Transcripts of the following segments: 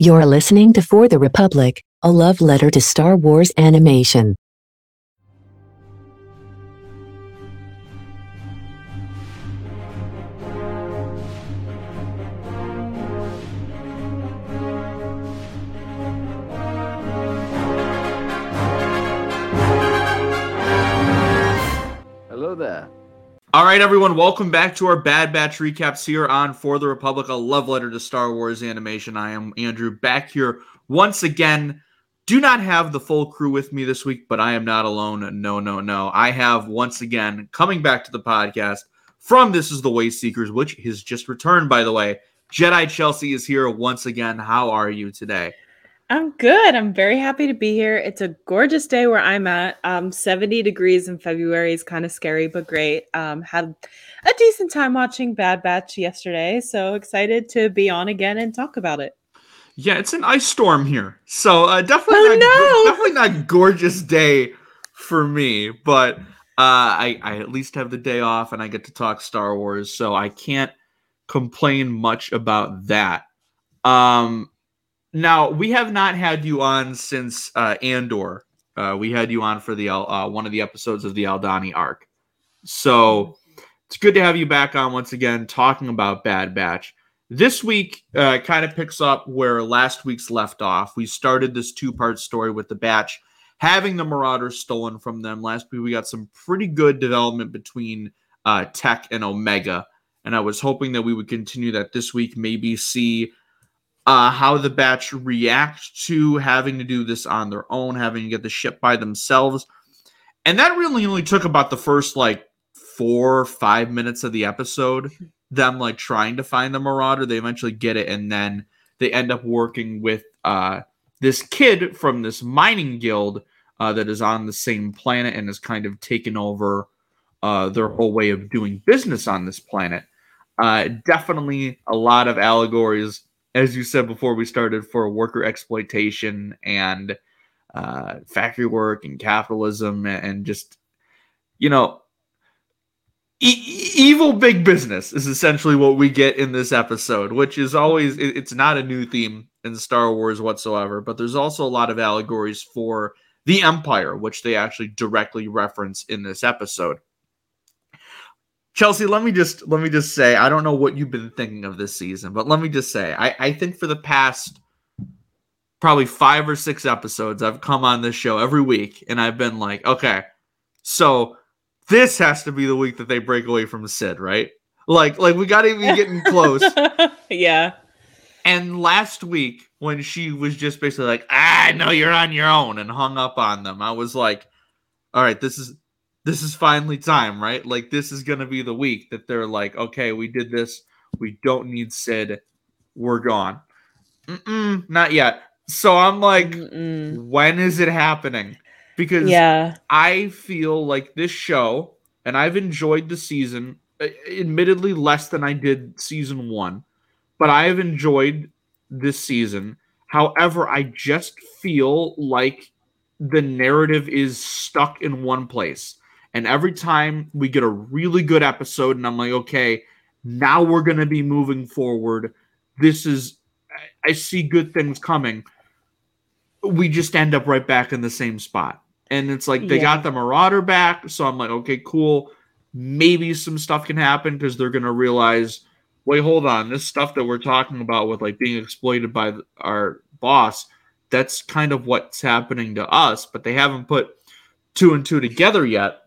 You're listening to For the Republic, a love letter to Star Wars animation. Hello there. All right, everyone, welcome back to our Bad Batch recaps here on For the Republic, a love letter to Star Wars animation. I am Andrew back here once again. Do not have the full crew with me this week, but I am not alone. No, no, no. I have once again coming back to the podcast from This is the Wayseekers, which has just returned, by the way. Jedi Chelsea is here once again. How are you today? I'm good. I'm very happy to be here. It's a gorgeous day where I'm at. Um, 70 degrees in February is kind of scary, but great. Um, had a decent time watching Bad Batch yesterday, so excited to be on again and talk about it. Yeah, it's an ice storm here, so uh, definitely, Oh, not, no! definitely not gorgeous day for me. But uh, I, I at least have the day off, and I get to talk Star Wars, so I can't complain much about that. Um, now we have not had you on since uh, Andor. Uh, we had you on for the uh, one of the episodes of the Aldhani arc, so it's good to have you back on once again talking about Bad Batch. This week uh, kind of picks up where last week's left off. We started this two part story with the Batch having the Marauders stolen from them. Last week we got some pretty good development between uh, Tech and Omega, and I was hoping that we would continue that this week. Maybe see uh, how the Batch react to having to do this on their own, having to get the ship by themselves, and that really only took about the first like four or five minutes of the episode them like trying to find the marauder they eventually get it and then they end up working with uh this kid from this mining guild uh, that is on the same planet and has kind of taken over uh, their whole way of doing business on this planet. Uh, definitely a lot of allegories, as you said before we started, for worker exploitation and uh, factory work and capitalism and just, you know, E- evil big business is essentially what we get in this episode, which is always it's not a new theme in Star Wars whatsoever, but there's also a lot of allegories for the Empire, which they actually directly reference in this episode. Chelsea, let me just let me just say, I don't know what you've been thinking of this season, but let me just say, I, I think for the past probably five or six episodes, I've come on this show every week and I've been like, okay, so this has to be the week that they break away from Sid, right? Like, like we got to be getting close. yeah. And last week, when she was just basically like, "Ah, no, you're on your own," and hung up on them, I was like, "All right, this is this is finally time, right? Like, this is gonna be the week that they're like, okay, we did this. We don't need Sid. We're gone. Mm-mm, not yet. So I'm like, Mm-mm. when is it happening? Because Yeah. I feel like this show, and I've enjoyed the season, uh, admittedly less than I did season one, but I have enjoyed this season. However, I just feel like the narrative is stuck in one place. And every time we get a really good episode, and I'm like, okay, now we're going to be moving forward. This is, I- see good things coming. We just end up right back in the same spot and it's like they Yeah. got the marauder back so i'm like okay cool maybe some stuff can happen because they're gonna realize wait hold on this stuff that we're talking about with like being exploited by our boss that's kind of what's happening to us but they haven't put two and two together yet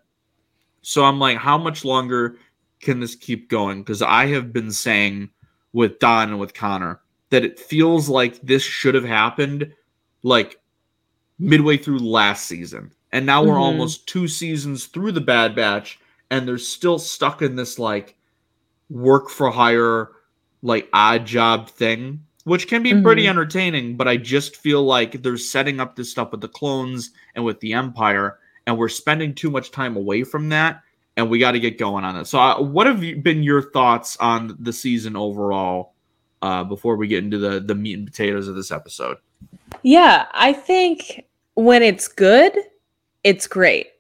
so i'm like how much longer can this keep going because i have been saying with don and with connor that it feels like this should have happened like midway through last season. And now we're Mhm. almost two seasons through the Bad Batch, and they're still stuck in this like work for hire, like odd job thing, which can be pretty Mhm. entertaining. But I just feel like they're setting up this stuff with the clones and with the Empire, and we're spending too much time away from that. And we got to get going on it. So, uh, what have you, been your thoughts on the season overall? Uh, before we get into the the meat and potatoes of this episode. Yeah. I think when it's good, it's great.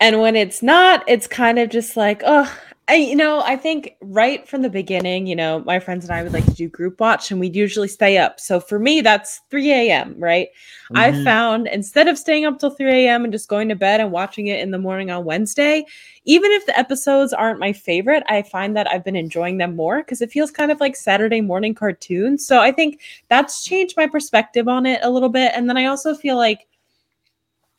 And when it's not, it's kind of just like, oh, I, you know, I think right from the beginning, you know, my friends and I would like to do group watch and we'd usually stay up. So for me, that's 3 a.m., right? I Mhm. found instead of staying up till 3 a.m. and just going to bed and watching it in the morning on Wednesday, even if the episodes aren't my favorite, I find that I've been enjoying them more because it feels kind of like Saturday morning cartoons. So I think that's changed my perspective on it a little bit. And then I also feel like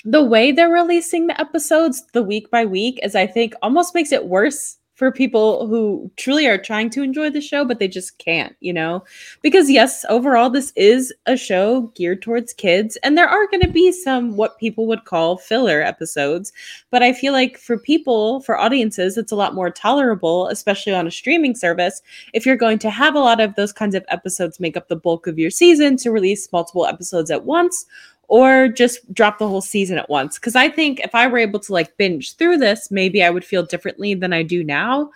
the way they're releasing the episodes the week by week is I think almost makes it worse for people who truly are trying to enjoy the show but they just can't, you know? Because yes, overall this is a show geared towards kids and there are going to be some what people would call filler episodes, but I feel like for people, for audiences, it's a lot more tolerable, especially on a streaming service, if you're going to have a lot of those kinds of episodes make up the bulk of your season to release multiple episodes at once or just drop the whole season at once. Because I think if I were able to like binge through this, maybe I would feel differently than I do now.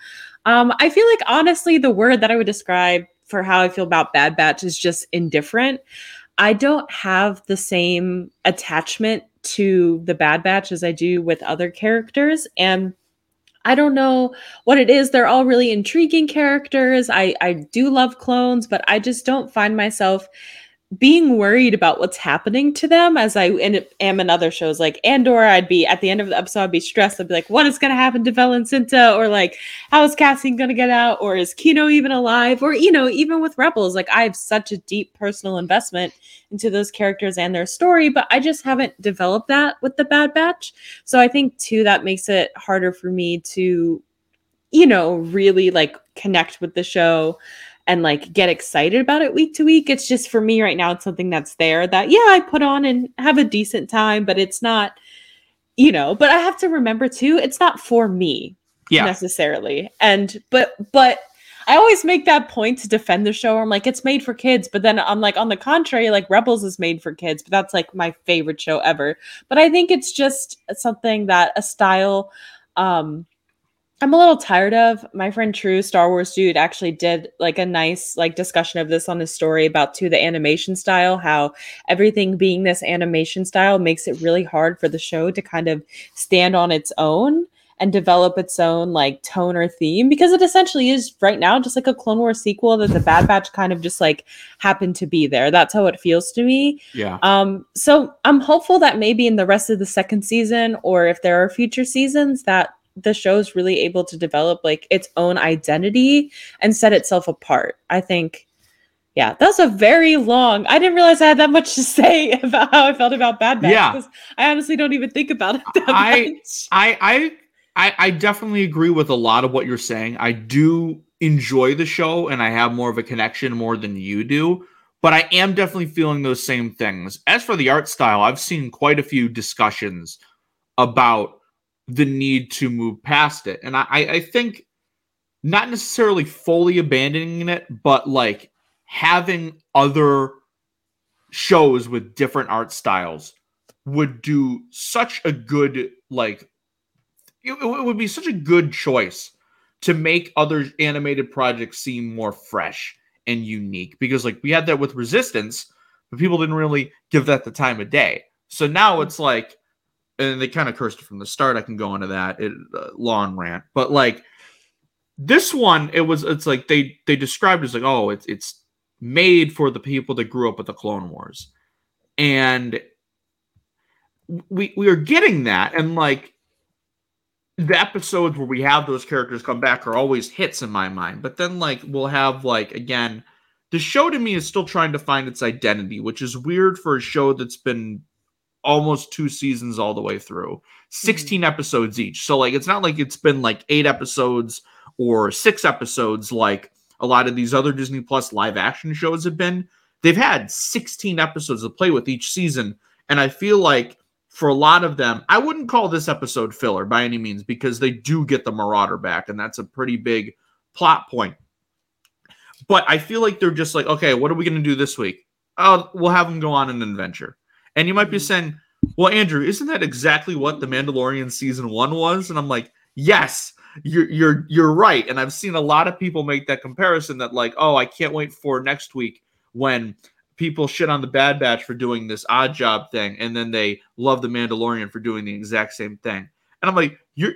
Um, I feel like honestly, the word that I would describe for how I feel about Bad Batch is just indifferent. I don't have the same attachment to the Bad Batch as I do with other characters. And I don't know what it is. They're all really intriguing characters. I, I do love clones, but I just don't find myself being worried about what's happening to them as I am in other shows like Andor, I'd be at the end of the episode, I'd be stressed. I'd be like, what is going to happen to Cinta? Or like, how is Cassian going to get out? Or is Kino even alive? Or, you know, even with Rebels, like I have such a deep personal investment into those characters and their story, but I just haven't developed that with the Bad Batch. So I think too, that makes it harder for me to, you know, really like connect with the show and like get excited about it week to week. It's just for me right now, it's something that's there that, yeah, I put on and have a decent time, but it's not, you know, but I have to remember too, it's not for me Yeah. necessarily. And, but, but, I always make that point to defend the show. I'm like, it's made for kids, but then I'm like, on the contrary, like Rebels is made for kids, but that's like my favorite show ever. But I think it's just something that a style um I'm a little tired of. My friend True Star Wars dude actually did like a nice like discussion of this on his story about to the animation style, how everything being this animation style makes it really hard for the show to kind of stand on its own and develop its own like tone or theme because it essentially is right now just like a Clone Wars sequel that the Bad Batch kind of just like happened to be there. That's how it feels to me. Yeah. Um, so I'm hopeful that maybe in the rest of the second season, or if there are future seasons, that the show's really able to develop like its own identity and set itself apart. I think, yeah, that's a very long. I didn't realize I had that much to say about how I felt about Bad Batch. Yeah. I honestly don't even think about it that I- much. I, I I I definitely agree with a lot of what you're saying. I do enjoy the show and I have more of a connection more than you do, but I am definitely feeling those same things. As for the art style, I've seen quite a few discussions about the need to move past it. And I, I think not necessarily fully abandoning it, but like having other shows with different art styles would do such a good like it, it would be such a good choice to make other animated projects seem more fresh and unique because like we had that with resistance but people didn't really give that the time of day so now it's like and they kind of cursed it from the start i can go into that it uh, long rant but like this one it was it's like they they described it as like oh it's it's made for the people that grew up with the clone wars. And we we are getting that and like the episodes where we have those characters come back are always hits in my mind but then like we'll have like again the show to me is still trying to find its identity which is weird for a show that's been almost two seasons all the way through mm-hmm. 16 episodes each so like it's not like it's been like eight episodes or six episodes like a lot of these other disney plus live action shows have been they've had 16 episodes to play with each season and i feel like for a lot of them, I wouldn't call this episode filler by any means because they do get the Marauder back, and that's a pretty big plot point. But I feel like they're just like, okay, what are we going to do this week? Oh, we'll have them go on an adventure. And you might be mm. saying, well, Andrew, isn't that exactly what the Mandalorian season one was? And I'm like, yes, you're you're you're right. And I've seen a lot of people make that comparison that like, oh, I can't wait for next week when people shit on the Bad Batch for doing this odd job thing, and then they love the Mandalorian for doing the exact same thing. And I'm like, you're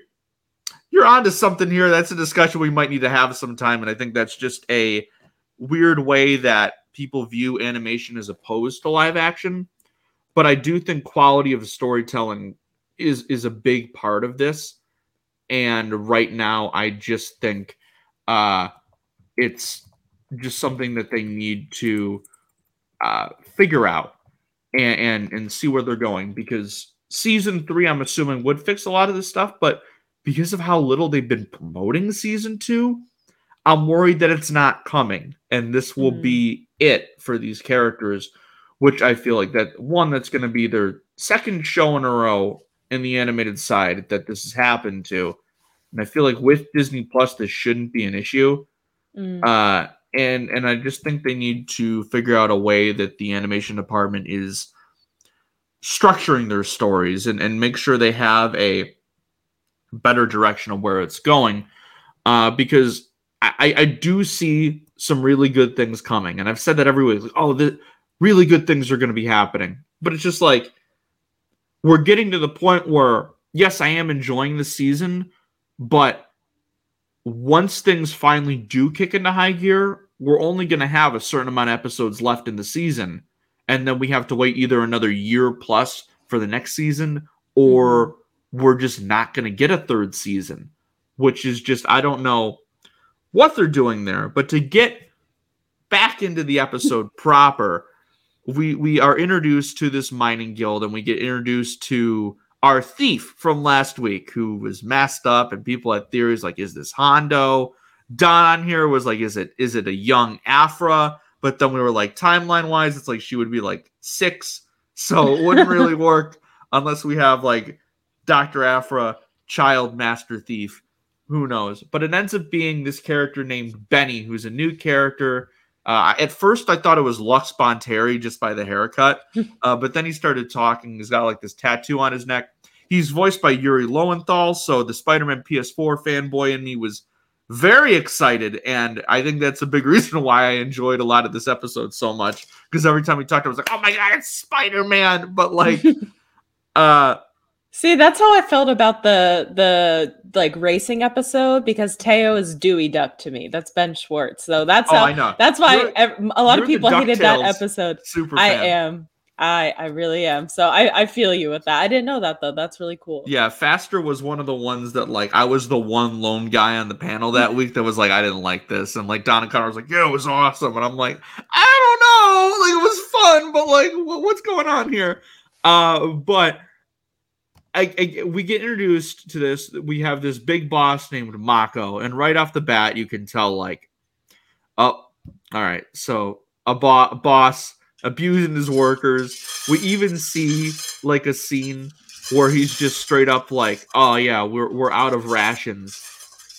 you're onto something here. That's a discussion we might need to have sometime, and I think that's just a weird way that people view animation as opposed to live action. But I do think quality of storytelling is is a big part of this. And right now, I just think uh, it's just something that they need to uh, figure out and, and and see where they're going because season three, I'm assuming, would fix a lot of this stuff, but because of how little they've been promoting season two, I'm worried that it's not coming, and this will Mm. be it for these characters. Which I feel like that one that's going to be their second show in a row in the animated side that this has happened to, and I feel like with Disney Plus this shouldn't be an issue. Mm. Uh, and and I just think they need to figure out a way that the animation department is structuring their stories and, and make sure they have a better direction of where it's going. Uh, because I, I do see some really good things coming, and I've said that every week. Like, oh, the really good things are going to be happening, but it's just like we're getting to the point where yes, I am enjoying the season, but once things finally do kick into high gear, we're only going to have a certain amount of episodes left in the season. And then we have to wait either another year plus for the next season, or we're just not going to get a third season, which is just, I don't know what they're doing there. But to get back into the episode proper, we we are introduced to this mining guild and we get introduced to our thief from last week who was masked up and people had theories like is this Hondo? Don here was like is it is it a young Aphra? But then we were like timeline wise it's like she would be like 6 so it wouldn't really work unless we have like Dr. Aphra child master thief who knows but it ends up being this character named Benni who's a new character uh, at first, I thought it was Lux Bonteri just by the haircut, uh, but then he started talking. He's got like this tattoo on his neck. He's voiced by Yuri Lowenthal, so the Spider-Man PS4 fanboy in me was very excited, and I think that's a big reason why I enjoyed a lot of this episode so much. Because every time we talked, I was like, "Oh my god, it's Spider-Man!" But like, uh, See, that's how I felt about the the like racing episode because Teo is Dewey Duck to me. That's Ben Schwartz. So that's oh, how I know. that's why You're- a lot of people hated that episode. Super. I fan. am. I I really am. So I I feel you with that. I didn't know that though. That's really cool. Yeah, Faster was one of the ones that like I was the one lone guy on the panel that week that was like I didn't like this, and like Don and Connor was like, "Yeah, it was awesome," and I'm like, I don't know, like it was fun, but like wh- what's going on here? Uh, but I, I we get introduced to this. We have this big boss named Makko, and right off the bat, you can tell like, oh, all right, so a bo- boss abusing his workers. We even see like a scene where he's just straight up like, "Oh yeah, we're we're out of rations,"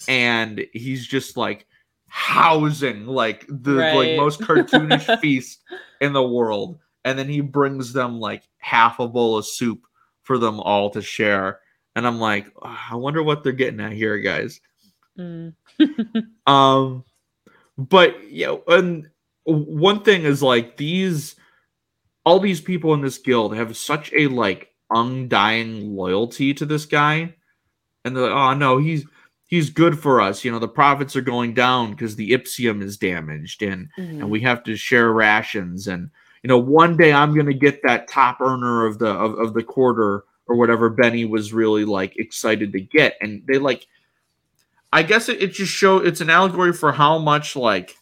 and he's just like housing like the like most cartoonish feast in the world, and then he brings them like half a bowl of soup for them all to share. And I'm like, "Ah, I wonder what they're getting at here, guys. Mm. Um, but yeah, and one thing is like these, all these people in this guild have such a like undying loyalty to this guy, and they're like, oh no, he's he's good for us. You know, the profits are going down because the Ipsium is damaged, and Mhm. and we have to share rations, and you know, one day I'm gonna get that top earner of the of, of the quarter or whatever Benni was really like excited to get, and they like I guess it, it just show it's an allegory for how much like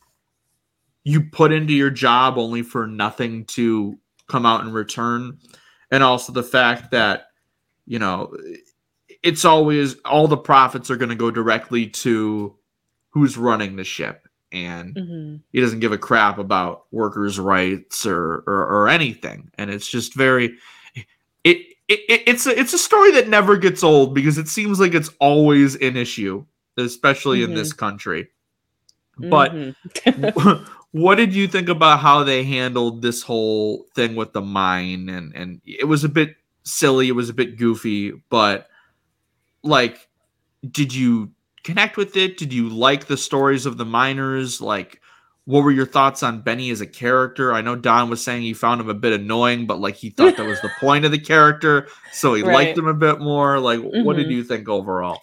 you put into your job only for nothing to come out in return. And also the fact that, you know, it's always all the profits are going to go directly to who's running the ship. And Mhm. he doesn't give a crap about workers' rights or, or, or anything. And it's just very, it, it, it it's a, it's a story that never gets old because it seems like it's always an issue, especially in this country. But Mhm. what did you think about how they handled this whole thing with the mine and and it was a bit silly it was a bit goofy but like did you connect with it did you like the stories of the miners like what were your thoughts on Benni as a character? I know Don was saying he found him a bit annoying, but like he thought that was the point of the character, so he Right. liked him a bit more. Like, what did Mhm. you think overall?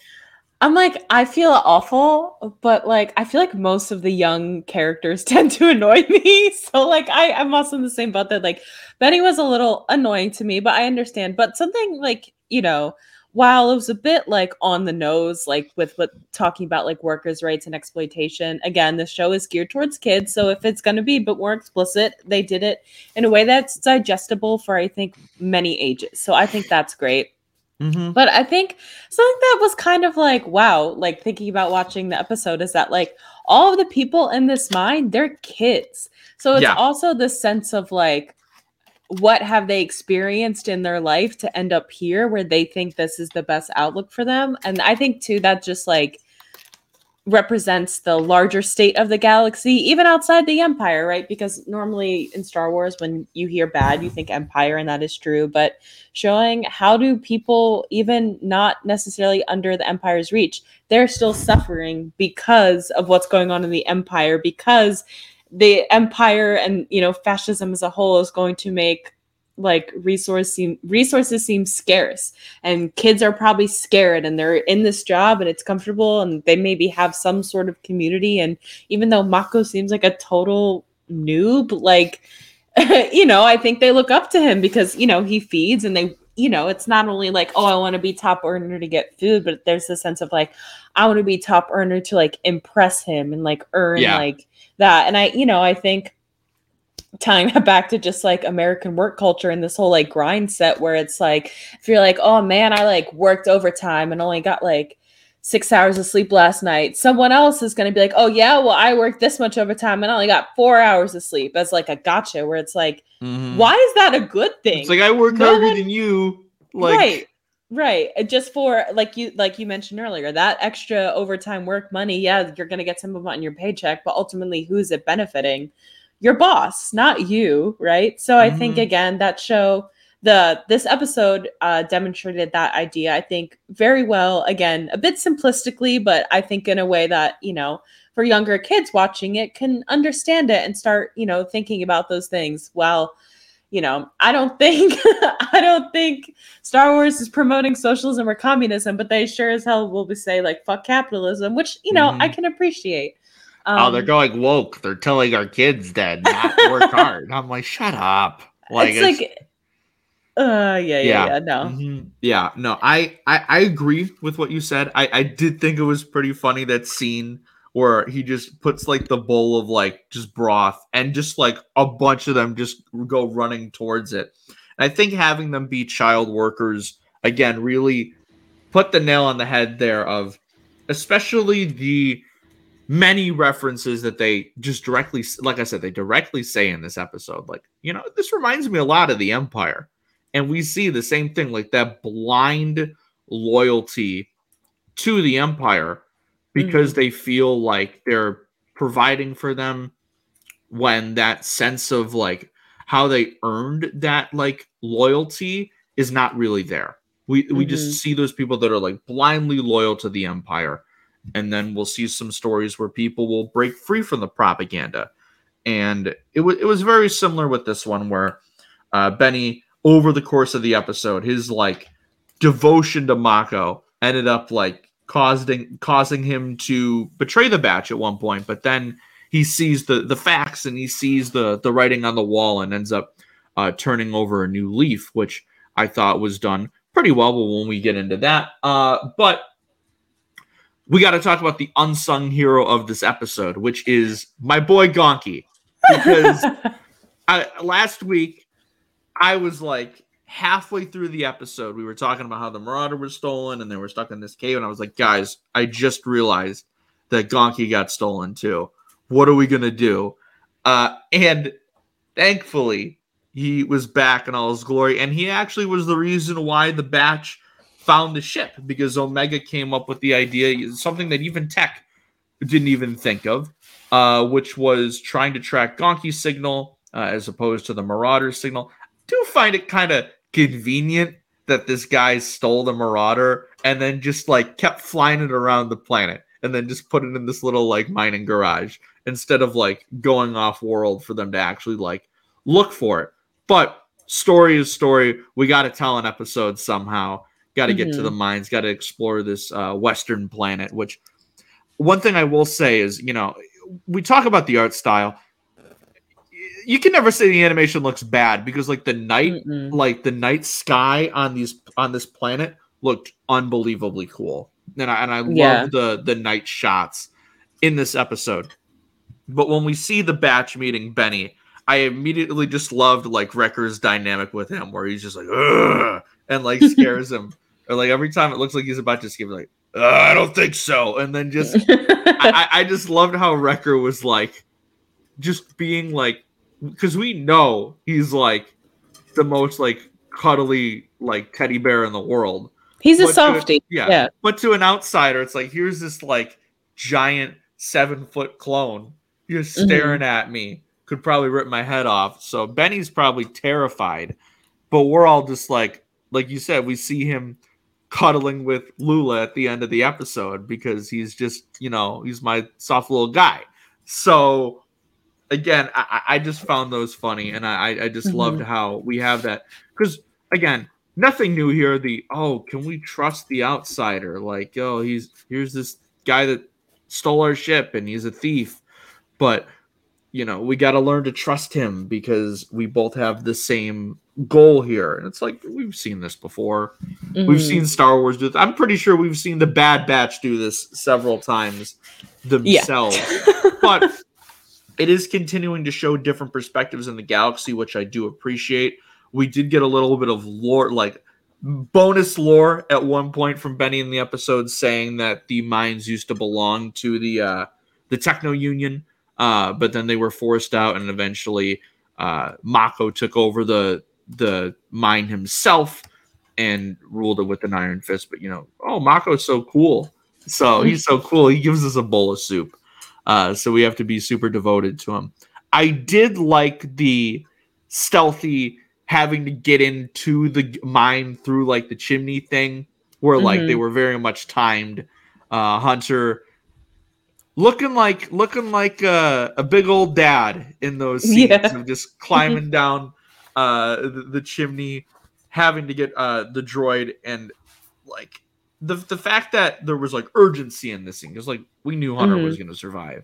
I'm like, I feel awful, but like, I feel like most of the young characters tend to annoy me. So, like, I, I'm also in the same boat that, like, Benni was a little annoying to me, but I understand. But something like, you know, while it was a bit like on the nose, like with what talking about like workers' rights and exploitation, again, the show is geared towards kids. So if it's going to be a bit more explicit, they did it in a way that's digestible for, I think, many ages. So I think that's great. Mm-hmm. But I think something that was kind of like, wow, like thinking about watching the episode is that like all of the people in this mine, they're kids. So it's Yeah. also the sense of like, what have they experienced in their life to end up here where they think this is the best outlook for them? And I think too that just like represents the larger state of the galaxy, even outside the Empire, right? Because normally in Star Wars, when you hear bad, you think Empire, and that is true. But showing how do people, even not necessarily under the Empire's reach, they're still suffering because of what's going on in the Empire, because the Empire and you know fascism as a whole is going to make like resource seem resources seem scarce and kids are probably scared and they're in this job and it's comfortable and they maybe have some sort of community and even though Makko seems like a total noob like you know I think they look up to him because you know he feeds and they you know it's not only like oh I want to be top earner to get food but there's a sense of like I want to be top earner to like impress him and like earn Yeah. like that and I you know I think tying that back to just like American work culture and this whole like grind set where it's like if you're like, oh man, I like worked overtime and only got like six hours of sleep last night, someone else is gonna be like, oh yeah, well I worked this much overtime and I only got four hours of sleep as like a gotcha where it's like, Mhm. why is that a good thing? It's like I work No harder one- than you. Like, right right just for like you like you mentioned earlier that extra overtime work money yeah you're gonna get some of it on your paycheck but ultimately who's it benefiting? Your boss not you right? So i think Mhm. again that show the this episode uh demonstrated that idea i think very well again a bit simplistically but i think in a way that you know for younger kids watching it can understand it and start you know thinking about those things. Well you know i don't think i don't think star wars is promoting socialism or communism but they sure as hell will be say like fuck capitalism which you know i Mhm. can appreciate oh, they're Um, going woke. They're telling our kids that not work hard. I'm like, shut up. Like, it's like uh yeah yeah Yeah. yeah, no Mhm. Yeah, no, I, I I agree with what you said. I I did think it was pretty funny that scene where he just puts like the bowl of like just broth and just like a bunch of them just go running towards it. And I think having them be child workers again really put the nail on the head there of especially the many references that they just directly like I said they directly say in this episode like you know this reminds me a lot of the empire and we see the same thing like that blind loyalty to the empire because they feel like they're providing for them when that sense of like how they earned that like loyalty is not really there. We we Mhm. just see those people that are like blindly loyal to the empire and then we'll see some stories where people will break free from the propaganda. And it was it was very similar with this one where uh, Benni over the course of the episode his like devotion to Makko ended up like causing causing him to betray the batch at one point but then he sees the the facts and he sees the the writing on the wall and ends up uh, turning over a new leaf which I thought was done pretty well but when we get into that uh but we got to talk about the unsung hero of this episode which is my boy Gonky because I, last week I was like halfway through the episode. We were talking about how the Marauder was stolen and they were stuck in this cave, and I was like, guys, I just realized that Gonky got stolen too. What are we gonna do? Uh, and thankfully, he was back in all his glory, and he actually was the reason why the batch found the ship because Omega came up with the idea, something that even Tech didn't even think of, uh, which was trying to track Gonky's signal uh, as opposed to the Marauder signal. do find it kind of convenient that this guy stole the Marauder and then just like kept flying it around the planet and then just put it in this little like mining garage instead of like going off world for them to actually like look for it. But story is story. We got to tell an episode somehow. got to get to the mines, got to explore this uh, western planet. Which one thing I will say is, you know, we talk about the art style. You can never say the animation looks bad because like the night, Mm-mm. like the night sky on these on this planet looked unbelievably cool, and I and I Yeah. love the the night shots in this episode. But when we see the batch meeting Benni, I immediately just loved like Wrecker's dynamic with him, where he's just like, Ugh, and like scares him, or like every time it looks like he's about to skip, like, "Uh, I don't think so, and then just I, I I just loved how Wrecker was like, just being like, because we know he's like the most like cuddly like teddy bear in the world. He's a But to- softie. yeah. Yeah. But to an outsider, it's like here's this like giant seven foot clone just Mhm. staring at me. Could probably rip my head off. So Benni's probably terrified, but we're all just like, like you said, we see him cuddling with Lula at the end of the episode because he's just, you know, he's my soft little guy. So again, I, I just found those funny, and I, I- just Mhm. loved how we have that because again, nothing new here. The oh, can we trust the outsider? Like, oh, he's here's this guy that stole our ship, and he's a thief, but you know, we got to learn to trust him because we both have the same goal here. And it's like we've seen this before. We've Mhm. seen Star Wars do this. I'm pretty sure we've seen the Bad Batch do this several times themselves. but it is continuing to show different perspectives in the galaxy, which I do appreciate. We did get a little bit of lore, like bonus lore at one point from Benni in the episode saying that the mines used to belong to the uh, the Techno Union, uh, but then they were forced out, and eventually uh, Makko took over the the mine himself and ruled it with an iron fist. But you know, oh, Makko's so cool. So he's so cool. He gives us a bowl of soup. Uh, so we have to be super devoted to him. I did like the stealthy having to get into the mine through like the chimney thing, where like they Mhm. were very much timed. Uh, Hunter looking like looking like a, a big old dad in those scenes Yeah. of just climbing down uh, the, the chimney, having to get uh, the droid, and like the the fact that there was like urgency in this scene because like we knew Hunter Mhm. was going to survive,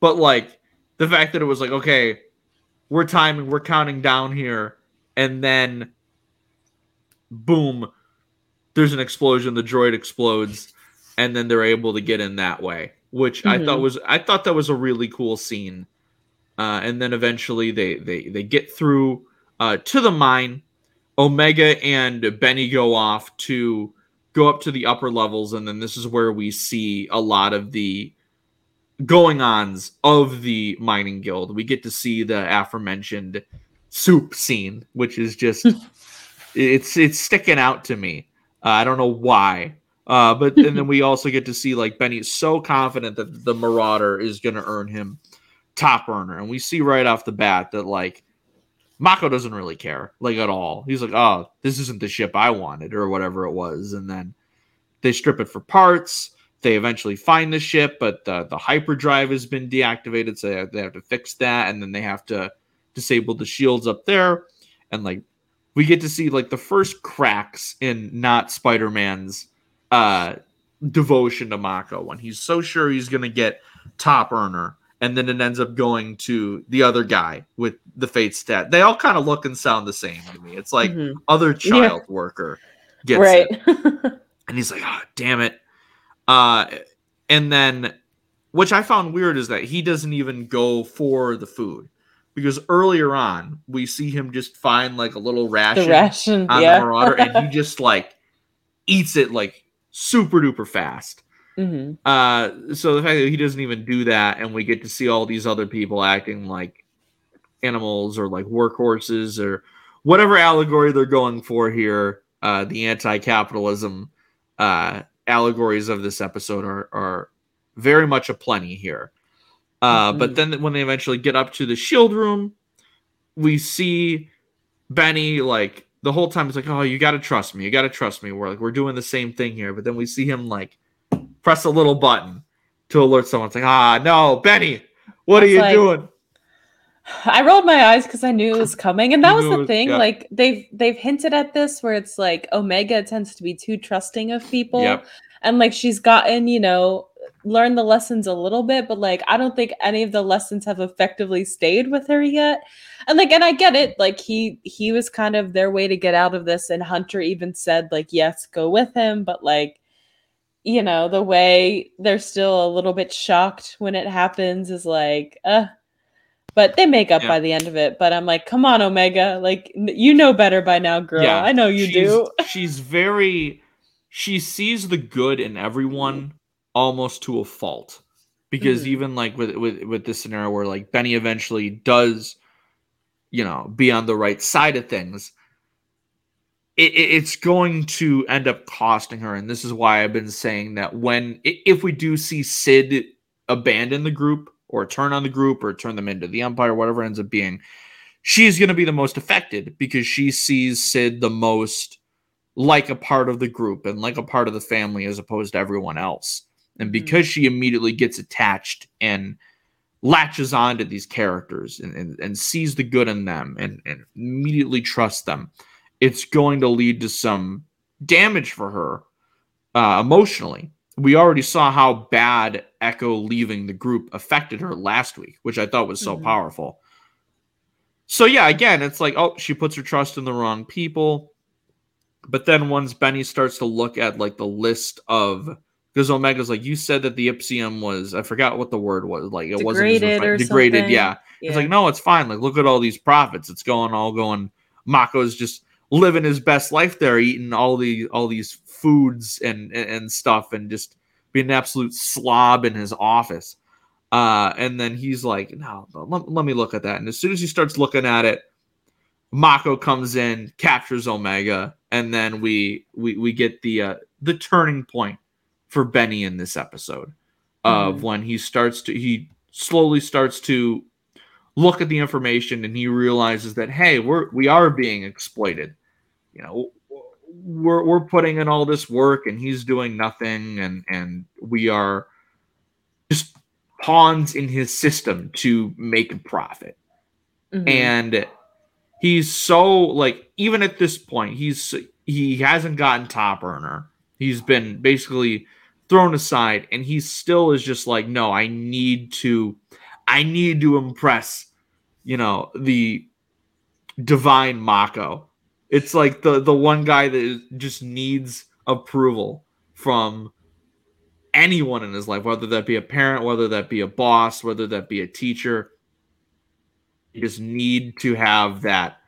but like the fact that it was like okay, we're timing, we're counting down here, and then boom, there's an explosion, the droid explodes, and then they're able to get in that way, which I thought Mhm. was I thought that was a really cool scene. Uh, and then eventually they they they get through uh, to the mine. Omega and Benni go off to go up to the upper levels, and then this is where we see a lot of the going ons of the mining guild. We get to see the aforementioned soup scene, which is just it's it's sticking out to me. Uh, I don't know why. Uh, but and then we also get to see like Benni's so confident that the Marauder is going to earn him top earner, and we see right off the bat that like Makko doesn't really care like at all. He's like, oh, this isn't the ship I wanted or whatever it was, and then they strip it for parts. They eventually find the ship, but the the hyperdrive has been deactivated, so they have, they have to fix that, and then they have to disable the shields up there, and like we get to see like the first cracks in not Spider-Man's uh devotion to Makko when he's so sure he's gonna get top earner, and then it ends up going to the other guy with the fate stat. They all kind of look and sound the same to me. It's like Mhm. other child worker gets right. it and he's like, "Oh, damn it!" Uh, and then, which I found weird is that he doesn't even go for the food because earlier on we see him just find like a little ration, the ration. on yeah. the Marauder, and he just like eats it like super duper fast. Mhm. Uh, so the fact that he doesn't even do that, and we get to see all these other people acting like animals or like workhorses or whatever allegory they're going for here, uh, the anti-capitalism uh, allegories of this episode are are very much a plenty here. Uh, But Mhm. then when they eventually get up to the shield room, we see Benni like the whole time it's like, oh, you gotta trust me, you gotta trust me. We're like we're doing the same thing here, but then we see him like press a little button to alert someone. It's like, ah, no, Benni, what are you like- doing? I rolled my eyes because I knew it was coming, and that was the was- thing. yeah. Like they've they've hinted at this where it's like Omega tends to be too trusting of people, Yep. and like she's gotten you know learned the lessons a little bit, but like I don't think any of the lessons have effectively stayed with her yet. And like, and I get it. Like he he was kind of their way to get out of this, and Hunter even said like, yes, go with him, but like. You know, the way they're still a little bit shocked when it happens is like, uh, but they make up Yeah. by the end of it. But I'm like, come on, Omega, like you know better by now, girl. Yeah, I know you she's- do. She's very she sees the good in everyone almost to a fault. Because Mhm. even like with, with with this scenario where like Benni eventually does, you know, be on the right side of things, it, it- it's going to end up costing her. And this is why I've been saying that when if we do see Sid abandon the group or turn on the group or turn them into the Empire, whatever it ends up being, she's going to be the most affected because she sees Sid the most like a part of the group and like a part of the family as opposed to everyone else. And Mhm. because she immediately gets attached and latches on to these characters and, and, and sees the good in them and, and immediately trusts them, it's going to lead to some damage for her uh, emotionally. We already saw how bad Echo leaving the group affected her last week, which I thought was so Mhm. powerful. So yeah, again, it's like, oh, she puts her trust in the wrong people. But then once Benni starts to look at like the list of because Omega's like, you said that the Ipsium was I forgot what the word was, like it wasn't as Degraded or degraded, something. yeah. It's like, no, it's fine. Like, look at all these profits. It's going all going. Makko's just living his best life there, eating all the all these foods and and, stuff, and just being an absolute slob in his office. Uh, and then he's like, no, let, let me look at that. And as soon as he starts looking at it, Makko comes in, captures Omega, and then we we we get the uh, the turning point for Benni in this episode of Mhm. when he starts to he slowly starts to look at the information and he realizes that hey we're we are being exploited you know we're we're putting in all this work and he's doing nothing and and we are just pawns in his system to make a profit. Mhm. and he's so like even at this point he's he hasn't gotten top earner. He's been basically thrown aside and he still is just like no i need to i need to impress you know the divine makko it's like the the one guy that just needs approval from anyone in his life whether that be a parent whether that be a boss whether that be a teacher. They just need to have that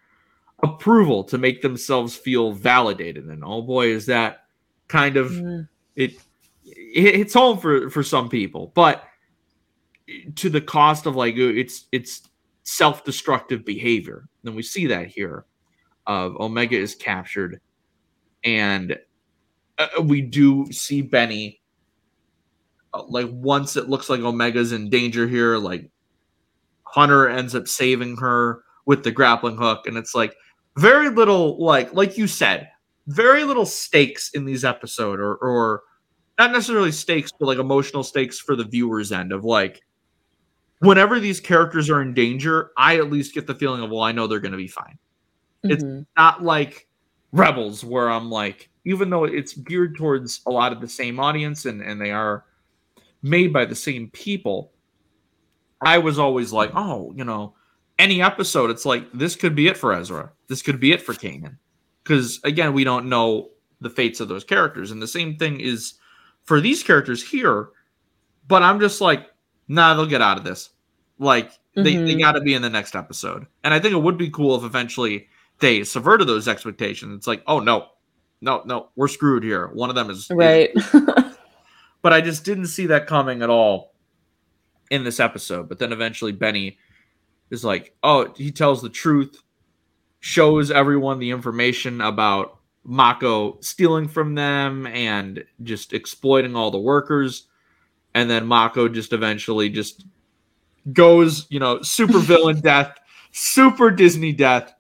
approval to make themselves feel validated. And oh boy is that kind of Mhm. it it- it's home for for some people. But to the cost of like it's it's self-destructive behavior. And we see that here of omega is captured. And uh, we do see benni uh, like once it looks like omega's in danger here like hunter ends up saving her with the grappling hook. And it's like very little like like you said very little stakes in these episode or or not necessarily stakes but like emotional stakes for the viewers end of like whenever these characters are in danger i at least get the feeling of well i know they're going to be fine it's- Mhm. not like rebels where i'm like even though it's geared towards a lot of the same audience and and they are made by the same people i was always like oh you know any episode it's like this could be it for ezra. This could be it for kanan. Because again we don't know the fates of those characters. And the same thing is for these characters here but i'm just like nah they'll get out of this. Like they, they Mhm. got to be in the next episode. And i think it would be cool if eventually they subverted those expectations it's like oh no no no we're screwed here one of them is is- right. but I just didn't see that coming at all in this episode. But then eventually Benni is like, oh, he tells the truth, shows everyone the information about Makko stealing from them and just exploiting all the workers. And then Makko just eventually just goes, you know, super villain death, super Disney death,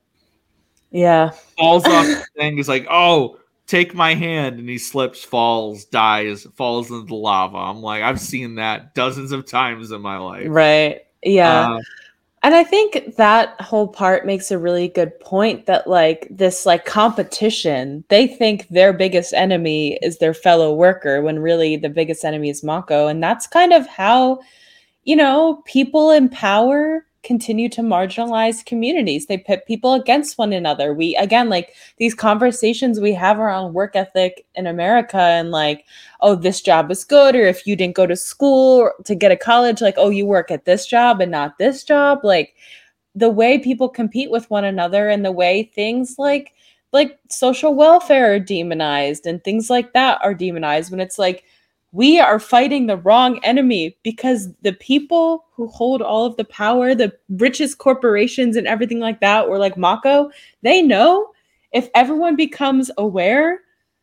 yeah. falls off the thing. He's like, "Oh, take my hand," and he slips, falls, dies, falls into the lava. I'm like, I've seen that dozens of times in my life. Right. Yeah. Uh, And I think that whole part makes a really good point that like this like competition, they think their biggest enemy is their fellow worker when really the biggest enemy is Makko. And that's kind of how, you know, people in power continue to marginalize communities. They pit people against one another. We again like these conversations we have around work ethic in America and like, oh, this job is good, or if you didn't go to school to get a college, like, oh, you work at this job and not this job. Like the way people compete with one another and the way things like like social welfare are demonized and things like that are demonized when it's like we are fighting the wrong enemy because the people who hold all of the power, the richest corporations and everything like that, or like Makko, they know if everyone becomes aware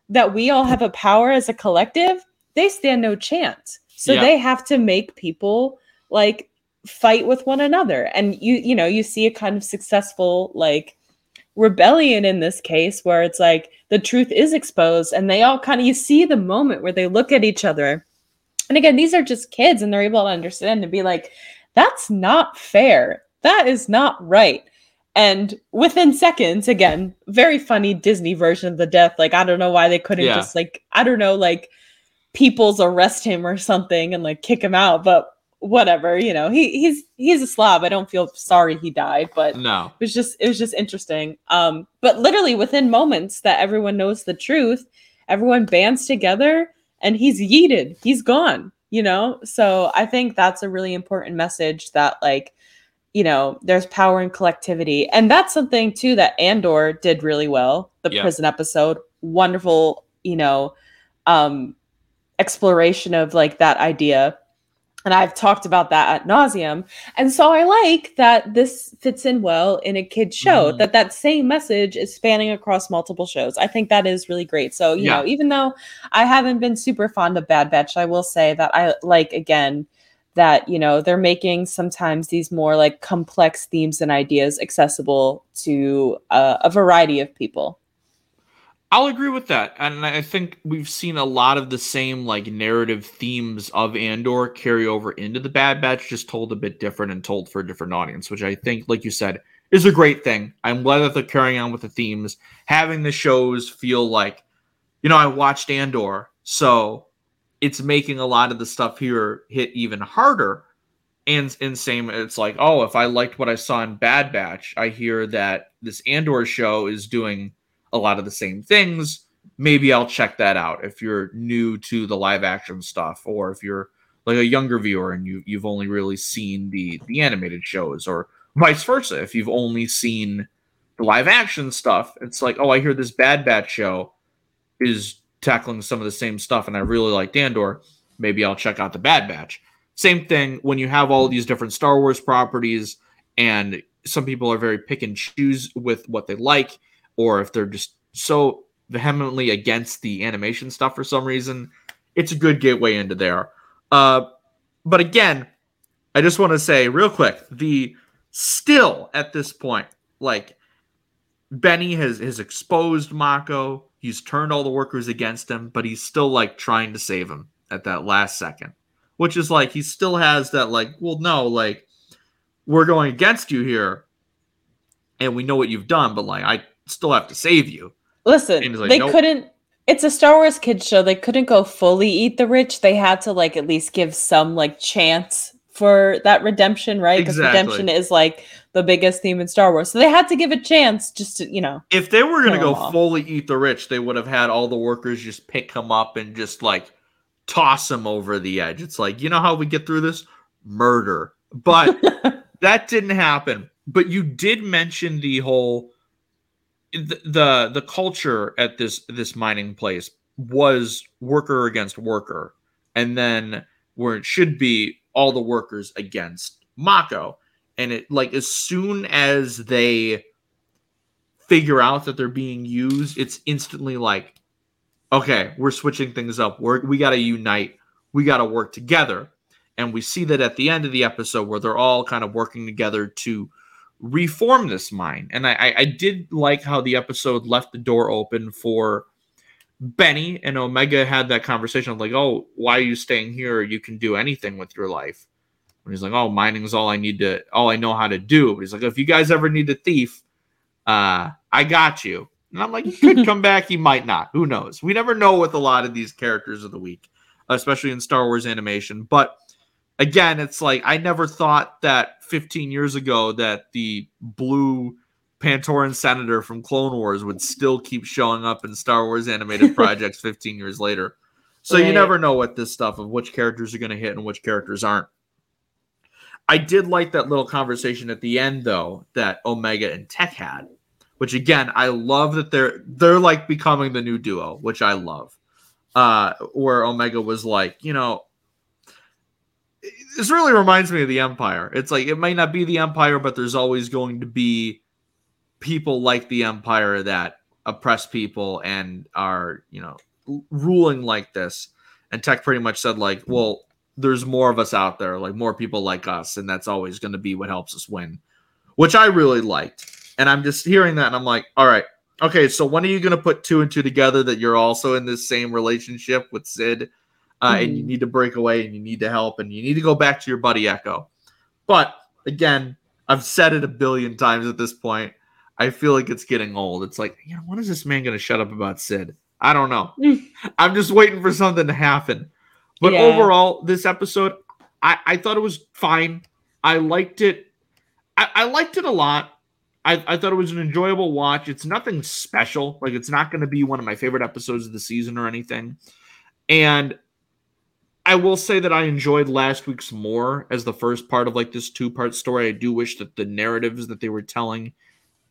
that we all have a power as a collective, they stand no chance. So Yeah. they have to make people like fight with one another. And you, you know, you see a kind of successful like rebellion in this case where it's like the truth is exposed and they all kind of you see the moment where they look at each other. And again these are just kids and they're able to understand and be like that's not fair. That is not right. And within seconds again very funny disney version of the death like i don't know why they couldn't Yeah. just like i don't know like people's arrest him or something and like kick him out but whatever you know he he's he's a slob. i don't feel sorry he died but No. it was just it was just interesting um but literally within moments that everyone knows the truth everyone bands together and he's yeeted he's gone you know so i think that's a really important message that like you know there's power in collectivity and that's something too that andor did really well the Yeah. prison episode wonderful you know um exploration of like that idea and I've talked about that at nauseum. And so I like that this fits in well in a kid show. Mhm. That that same message is spanning across multiple shows. I think that is really great. So you Yeah. know, even though I haven't been super fond of Bad Batch, I will say that I like again that you know they're making sometimes these more like complex themes and ideas accessible to uh, a variety of people. I'll agree with that. And I think we've seen a lot of the same like narrative themes of Andor carry over into the Bad Batch, just told a bit different and told for a different audience, which I think, like you said, is a great thing. I'm glad that they're carrying on with the themes, having the shows feel like, you know, I watched Andor, so it's making a lot of the stuff here hit even harder. And and same, it's like, oh, if I liked what I saw in Bad Batch, I hear that this Andor show is doing a lot of the same things. Maybe I'll check that out if you're new to the live action stuff, or if you're like a younger viewer and you you've only really seen the the animated shows, or vice versa. If you've only seen the live action stuff, it's like, oh, I hear this Bad Batch show is tackling some of the same stuff, and I really like Andor. Maybe I'll check out the Bad Batch. Same thing when you have all these different Star Wars properties, and some people are very pick and choose with what they like or if they're just so vehemently against the animation stuff for some reason, it's a good gateway into there. Uh, but again, I just want to say real quick, the still at this point, like Benni has has exposed Makko, he's turned all the workers against him, but he's still like trying to save him at that last second. Which is like he still has that like, well, no, like we're going against you here, and we know what you've done, but like I still have to save you. Listen, like, they "Nope." couldn't. It's a Star Wars kids show. They couldn't go fully eat the rich. They had to like at least give some like chance for that redemption, right? Because Exactly. redemption is like the biggest theme in Star Wars. So they had to give a chance just to, you know. If they were gonna go off. fully eat the rich, they would have had all the workers just pick him up and just like toss him over the edge. It's like, you know how we get through this? Murder. But that didn't happen. But you did mention the whole the, the culture at this this mining place was worker against worker, and then where it should be all the workers against Makko. And it like as soon as they figure out that they're being used, it's instantly like, okay, we're switching things up. We're, we got to unite. We got to work together. And we see that at the end of the episode where they're all kind of working together to reform this mine. And I, I, I did like how the episode left the door open for Benni and Omega had that conversation of like, oh, why are you staying here? You can do anything with your life. And he's like, "Oh, mining is all I need to, all I know how to do." But he's like, "If you guys ever need a thief, uh, I got you." And I'm like, "He could come back, he might not. Who knows? We never know with a lot of these characters of the week, especially in Star Wars animation." But again, it's like I never thought that 15 years ago that the blue Pantoran senator from Clone Wars would still keep showing up in Star Wars animated projects 15 years later. So you never know what this stuff of which characters are going to hit and which characters aren't. I did like that little conversation at the end though that Omega and Tech had, which again, I love that they're they're like becoming the new duo, which I love. Uh where Omega was like, you know, this really reminds me of the Empire. It's like it might not be the Empire, but there's always going to be people like the Empire that oppress people and are, you know, ruling like this. And Tech pretty much said, like, well, there's more of us out there, like more people like us, and that's always going to be what helps us win, which I really liked. And I'm just hearing that, and I'm like, all right, okay, so when are you going to put two and two together that you're also in this same relationship with Sid, uh, and you Mhm. need to break away, and you need to help, and you need to go back to your buddy Echo. But again, I've said it a billion times at this point. I feel like it's getting old. It's like, you know, when is this man going to shut up about Sid? I don't know. I'm just waiting for something to happen. But Yeah. overall, this episode, I, I thought it was fine. I liked it. I, I liked it a lot. I, I thought it was an enjoyable watch. It's nothing special. Like it's not going to be one of my favorite episodes of the season or anything. And I will say that I enjoyed last week's more as the first part of like this two part story. I do wish that the narratives that they were telling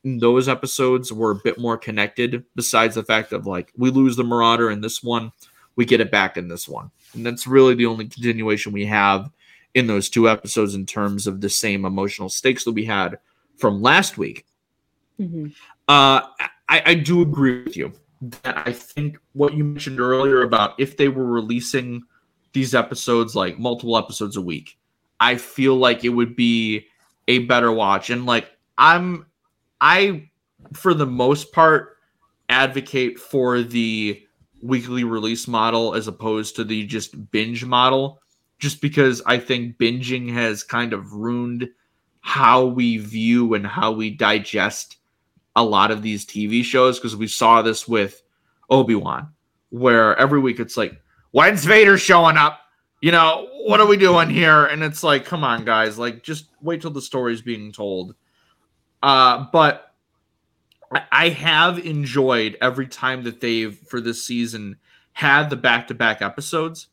in those episodes were a bit more connected, besides the fact of like we lose the Marauder in this one, we get it back in this one. And that's really the only continuation we have in those two episodes in terms of the same emotional stakes that we had from last week. Mhm. Uh, I, I do agree with you that I think what you mentioned earlier about if they were releasing these episodes like multiple episodes a week, I feel like it would be a better watch. And like I'm, I for the most part advocate for the weekly release model as opposed to the just binge model, just because I think binging has kind of ruined how we view and how we digest a lot of these TV shows because we saw this with Obi Wan, where every week it's like, when's Vader showing up? You know, what are we doing here? And it's like, come on, guys, like just wait till the story's being told. Uh, but I- have enjoyed every time that they've for this season had the back to back episodes,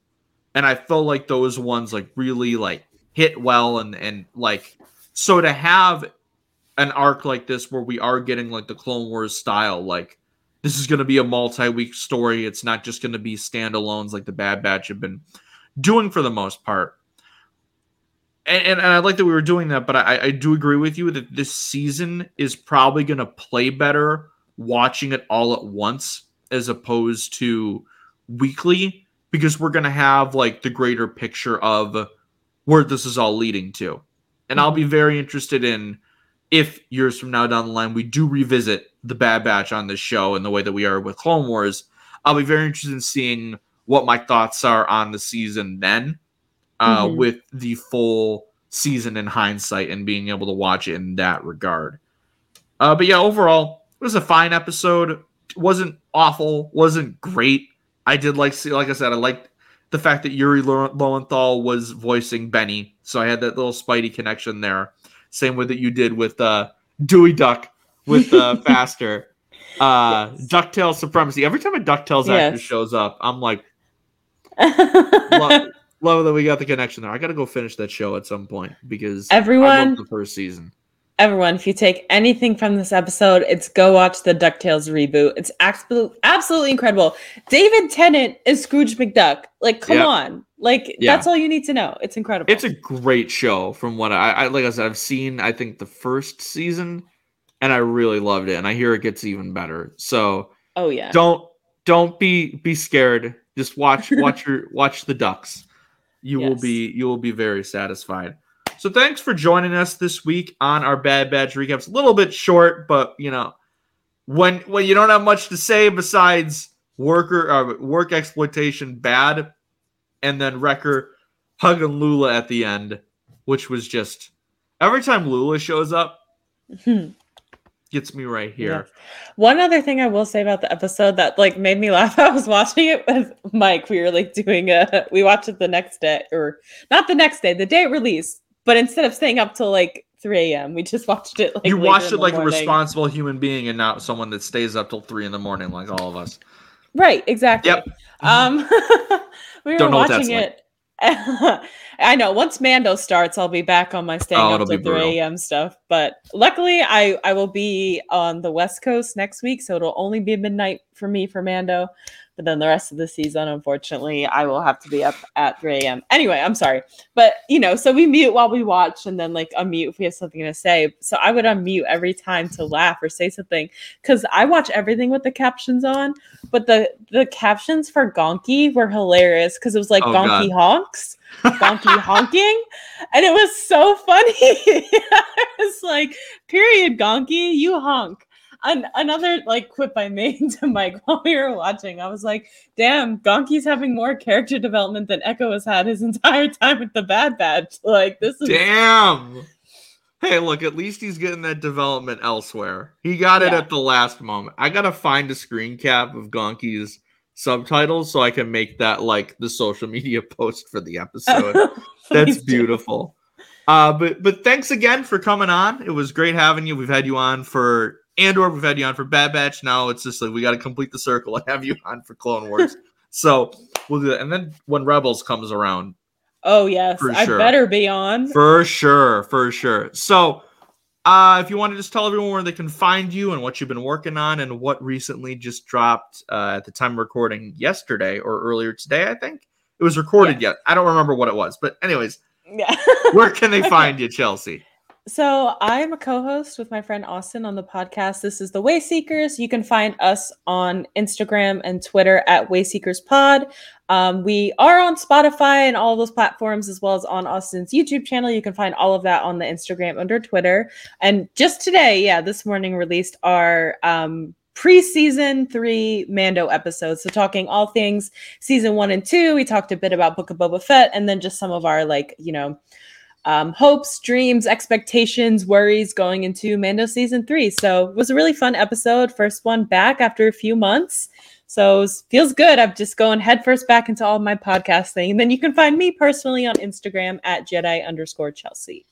and I felt like those ones like really like hit well and and like so to have an arc like this where we are getting like the Clone Wars style, like this is going to be a multi-week story. It's not just going to be standalones like the Bad Batch have been doing for the most part. And, and, and I like that we were doing that, but I, I do agree with you that this season is probably going to play better watching it all at once as opposed to weekly because we're going to have like the greater picture of where this is all leading to. And I'll be mm-hmm. very interested in if years from now down the line we do revisit the Bad Batch on this show and the way that we are with Clone Wars. I'll be very interested in seeing what my thoughts are on the season then, uh, Mhm. with the full season in hindsight and being able to watch it in that regard. Uh, but yeah, overall, it was a fine episode. It wasn't awful, wasn't great. I did like see, like I said, I liked the fact that Yuri Lowenthal was voicing Benni, so I had that little Spidey connection there. Same way that you did with uh, Dewey Duck with uh, Faster. Uh, Yes. Ducktales Supremacy. Every time a Ducktales actor shows up, I'm like, love, love that we got the connection there. I got to go finish that show at some point because I Everyone- the first season. Everyone, if you take anything from this episode, it's go watch the DuckTales reboot. It's absolutely absolutely incredible. David Tennant is Scrooge McDuck. Like, come Yeah. on. Like, Yeah. that's all you need to know. It's incredible. It's a great show from what I, I like I said, I've seen I think the first season and I really loved it. And I hear it gets even better. So oh yeah. don't don't be be scared. Just watch watch your watch the ducks. You will be you will be very satisfied. So thanks for joining us this week on our Bad Batch recaps. A little bit short, but you know, when when you don't have much to say besides worker uh, work exploitation bad, and then Wrecker hugging Lula at the end. which was just every time Lula shows up, gets me right here. Yes. One other thing I will say about the episode that like made me laugh. I was watching it with Mike. We were like doing a we watched it the next day or not the next day, the day it released. But instead of staying up till like 3 a.m., we just watched it like you watched it like a responsible human being and not someone that stays up till three in the morning like all of us. Right, exactly. Yep. Um we were Don't know what that's watching it. I know. Once Mando starts, I'll be back on my staying Oh, up till 3 a.m. stuff. But luckily, I I will be on the West Coast next week, so it'll only be midnight for me for Mando. But then the rest of the season, unfortunately, I will have to be up at 3 a.m. Anyway, I'm sorry, but you know, so we mute while we watch, and then like unmute if we have something to say. So I would unmute every time to laugh or say something because I watch everything with the captions on. But the the captions for Gonky were hilarious because it was like Oh, Gonky honks, Gonky honking, and it was so funny. it's like, period, Gonky, you honk. And another like quip I made to Mike while we were watching, I was like, "Damn, Gonky's having more character development than Echo has had his entire time with the Bad Batch. Like this is Damn. Hey, look, at least he's getting that development elsewhere. He got it Yeah. at the last moment. I gotta find a screen cap of Gonky's subtitles so I can make that like the social media post for the episode. That's do. beautiful. Uh, but but thanks again for coming on. It was great having you. We've had you on for Andor. We've had you on for Bad Batch. Now it's just like we got to complete the circle and have you on for Clone Wars. so we'll do that. And then when Rebels comes around, Oh yes, For I sure. better be on. for sure, for sure. So, uh, if you want to just tell everyone where they can find you and what you've been working on and what recently just dropped uh, at the time of recording yesterday or earlier today, I think it was recorded Yes. yet. I don't remember what it was, but anyways, Yeah. where can they find you, Chelsea? So I'm a co-host with my friend Austin on the podcast. This is the Wayseekers. You can find us on Instagram and Twitter at Wayseekers Pod. Um, we are on Spotify and all those platforms, as well as on Austin's YouTube channel. You can find all of that on the Instagram under Twitter. And just today, yeah, this morning released our um, pre-season three Mando episodes. So talking all things season one and two. We talked a bit about Book of Boba Fett, and then just some of our like you know um, hopes, dreams, expectations, worries going into Mando season three. So it was a really fun episode. First one back after a few months. So feels good. I'm just going headfirst back into all my podcasting. And then you can find me personally on Instagram at Jedi underscore Chelsea.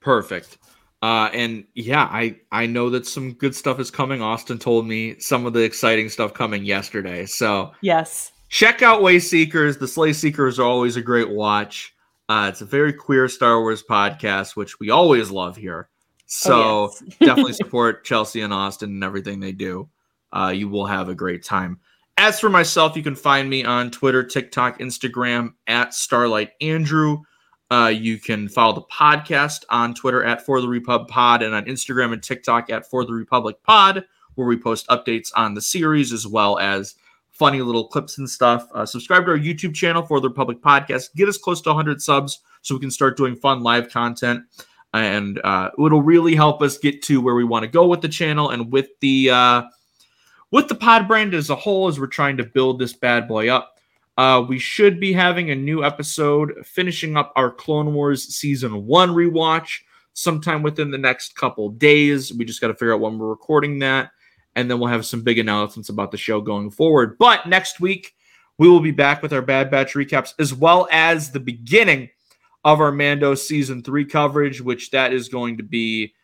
Perfect. Uh, and yeah, I I know that some good stuff is coming. Austin told me some of the exciting stuff coming yesterday. So Yes. check out Wayseekers. The Slay Seekers are always a great watch. Uh, it's a very queer Star Wars podcast, which we always love here. So Oh, yes. definitely support Chelsea and Austin and everything they do. Uh, you will have a great time. As for myself, you can find me on Twitter, TikTok, Instagram at Starlight Andrew. Uh, you can follow the podcast on Twitter at For the Repub Pod and on Instagram and TikTok at For the Republic Pod, where we post updates on the series as well as funny little clips and stuff. Uh, subscribe to our YouTube channel for the Republic Podcast. Get us close to 100 subs so we can start doing fun live content. And uh, it'll really help us get to where we want to go with the channel and with the uh, with the pod brand as a whole as we're trying to build this bad boy up. Uh, we should be having a new episode finishing up our Clone Wars season one rewatch sometime within the next couple days. We just got to figure out when we're recording that and then we'll have some big announcements about the show going forward. But next week, we will be back with our Bad Batch recaps as well as the beginning of our Mando season three coverage, which that is going to be.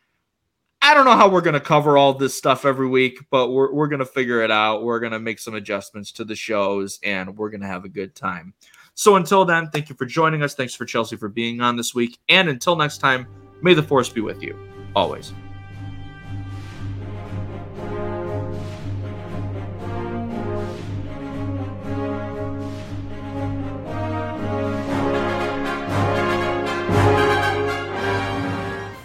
I don't know how we're going to cover all this stuff every week, but we're, we're going to figure it out. We're going to make some adjustments to the shows and we're going to have a good time. So until then, thank you for joining us. Thanks for Chelsea for being on this week. And until next time, may the force be with you always.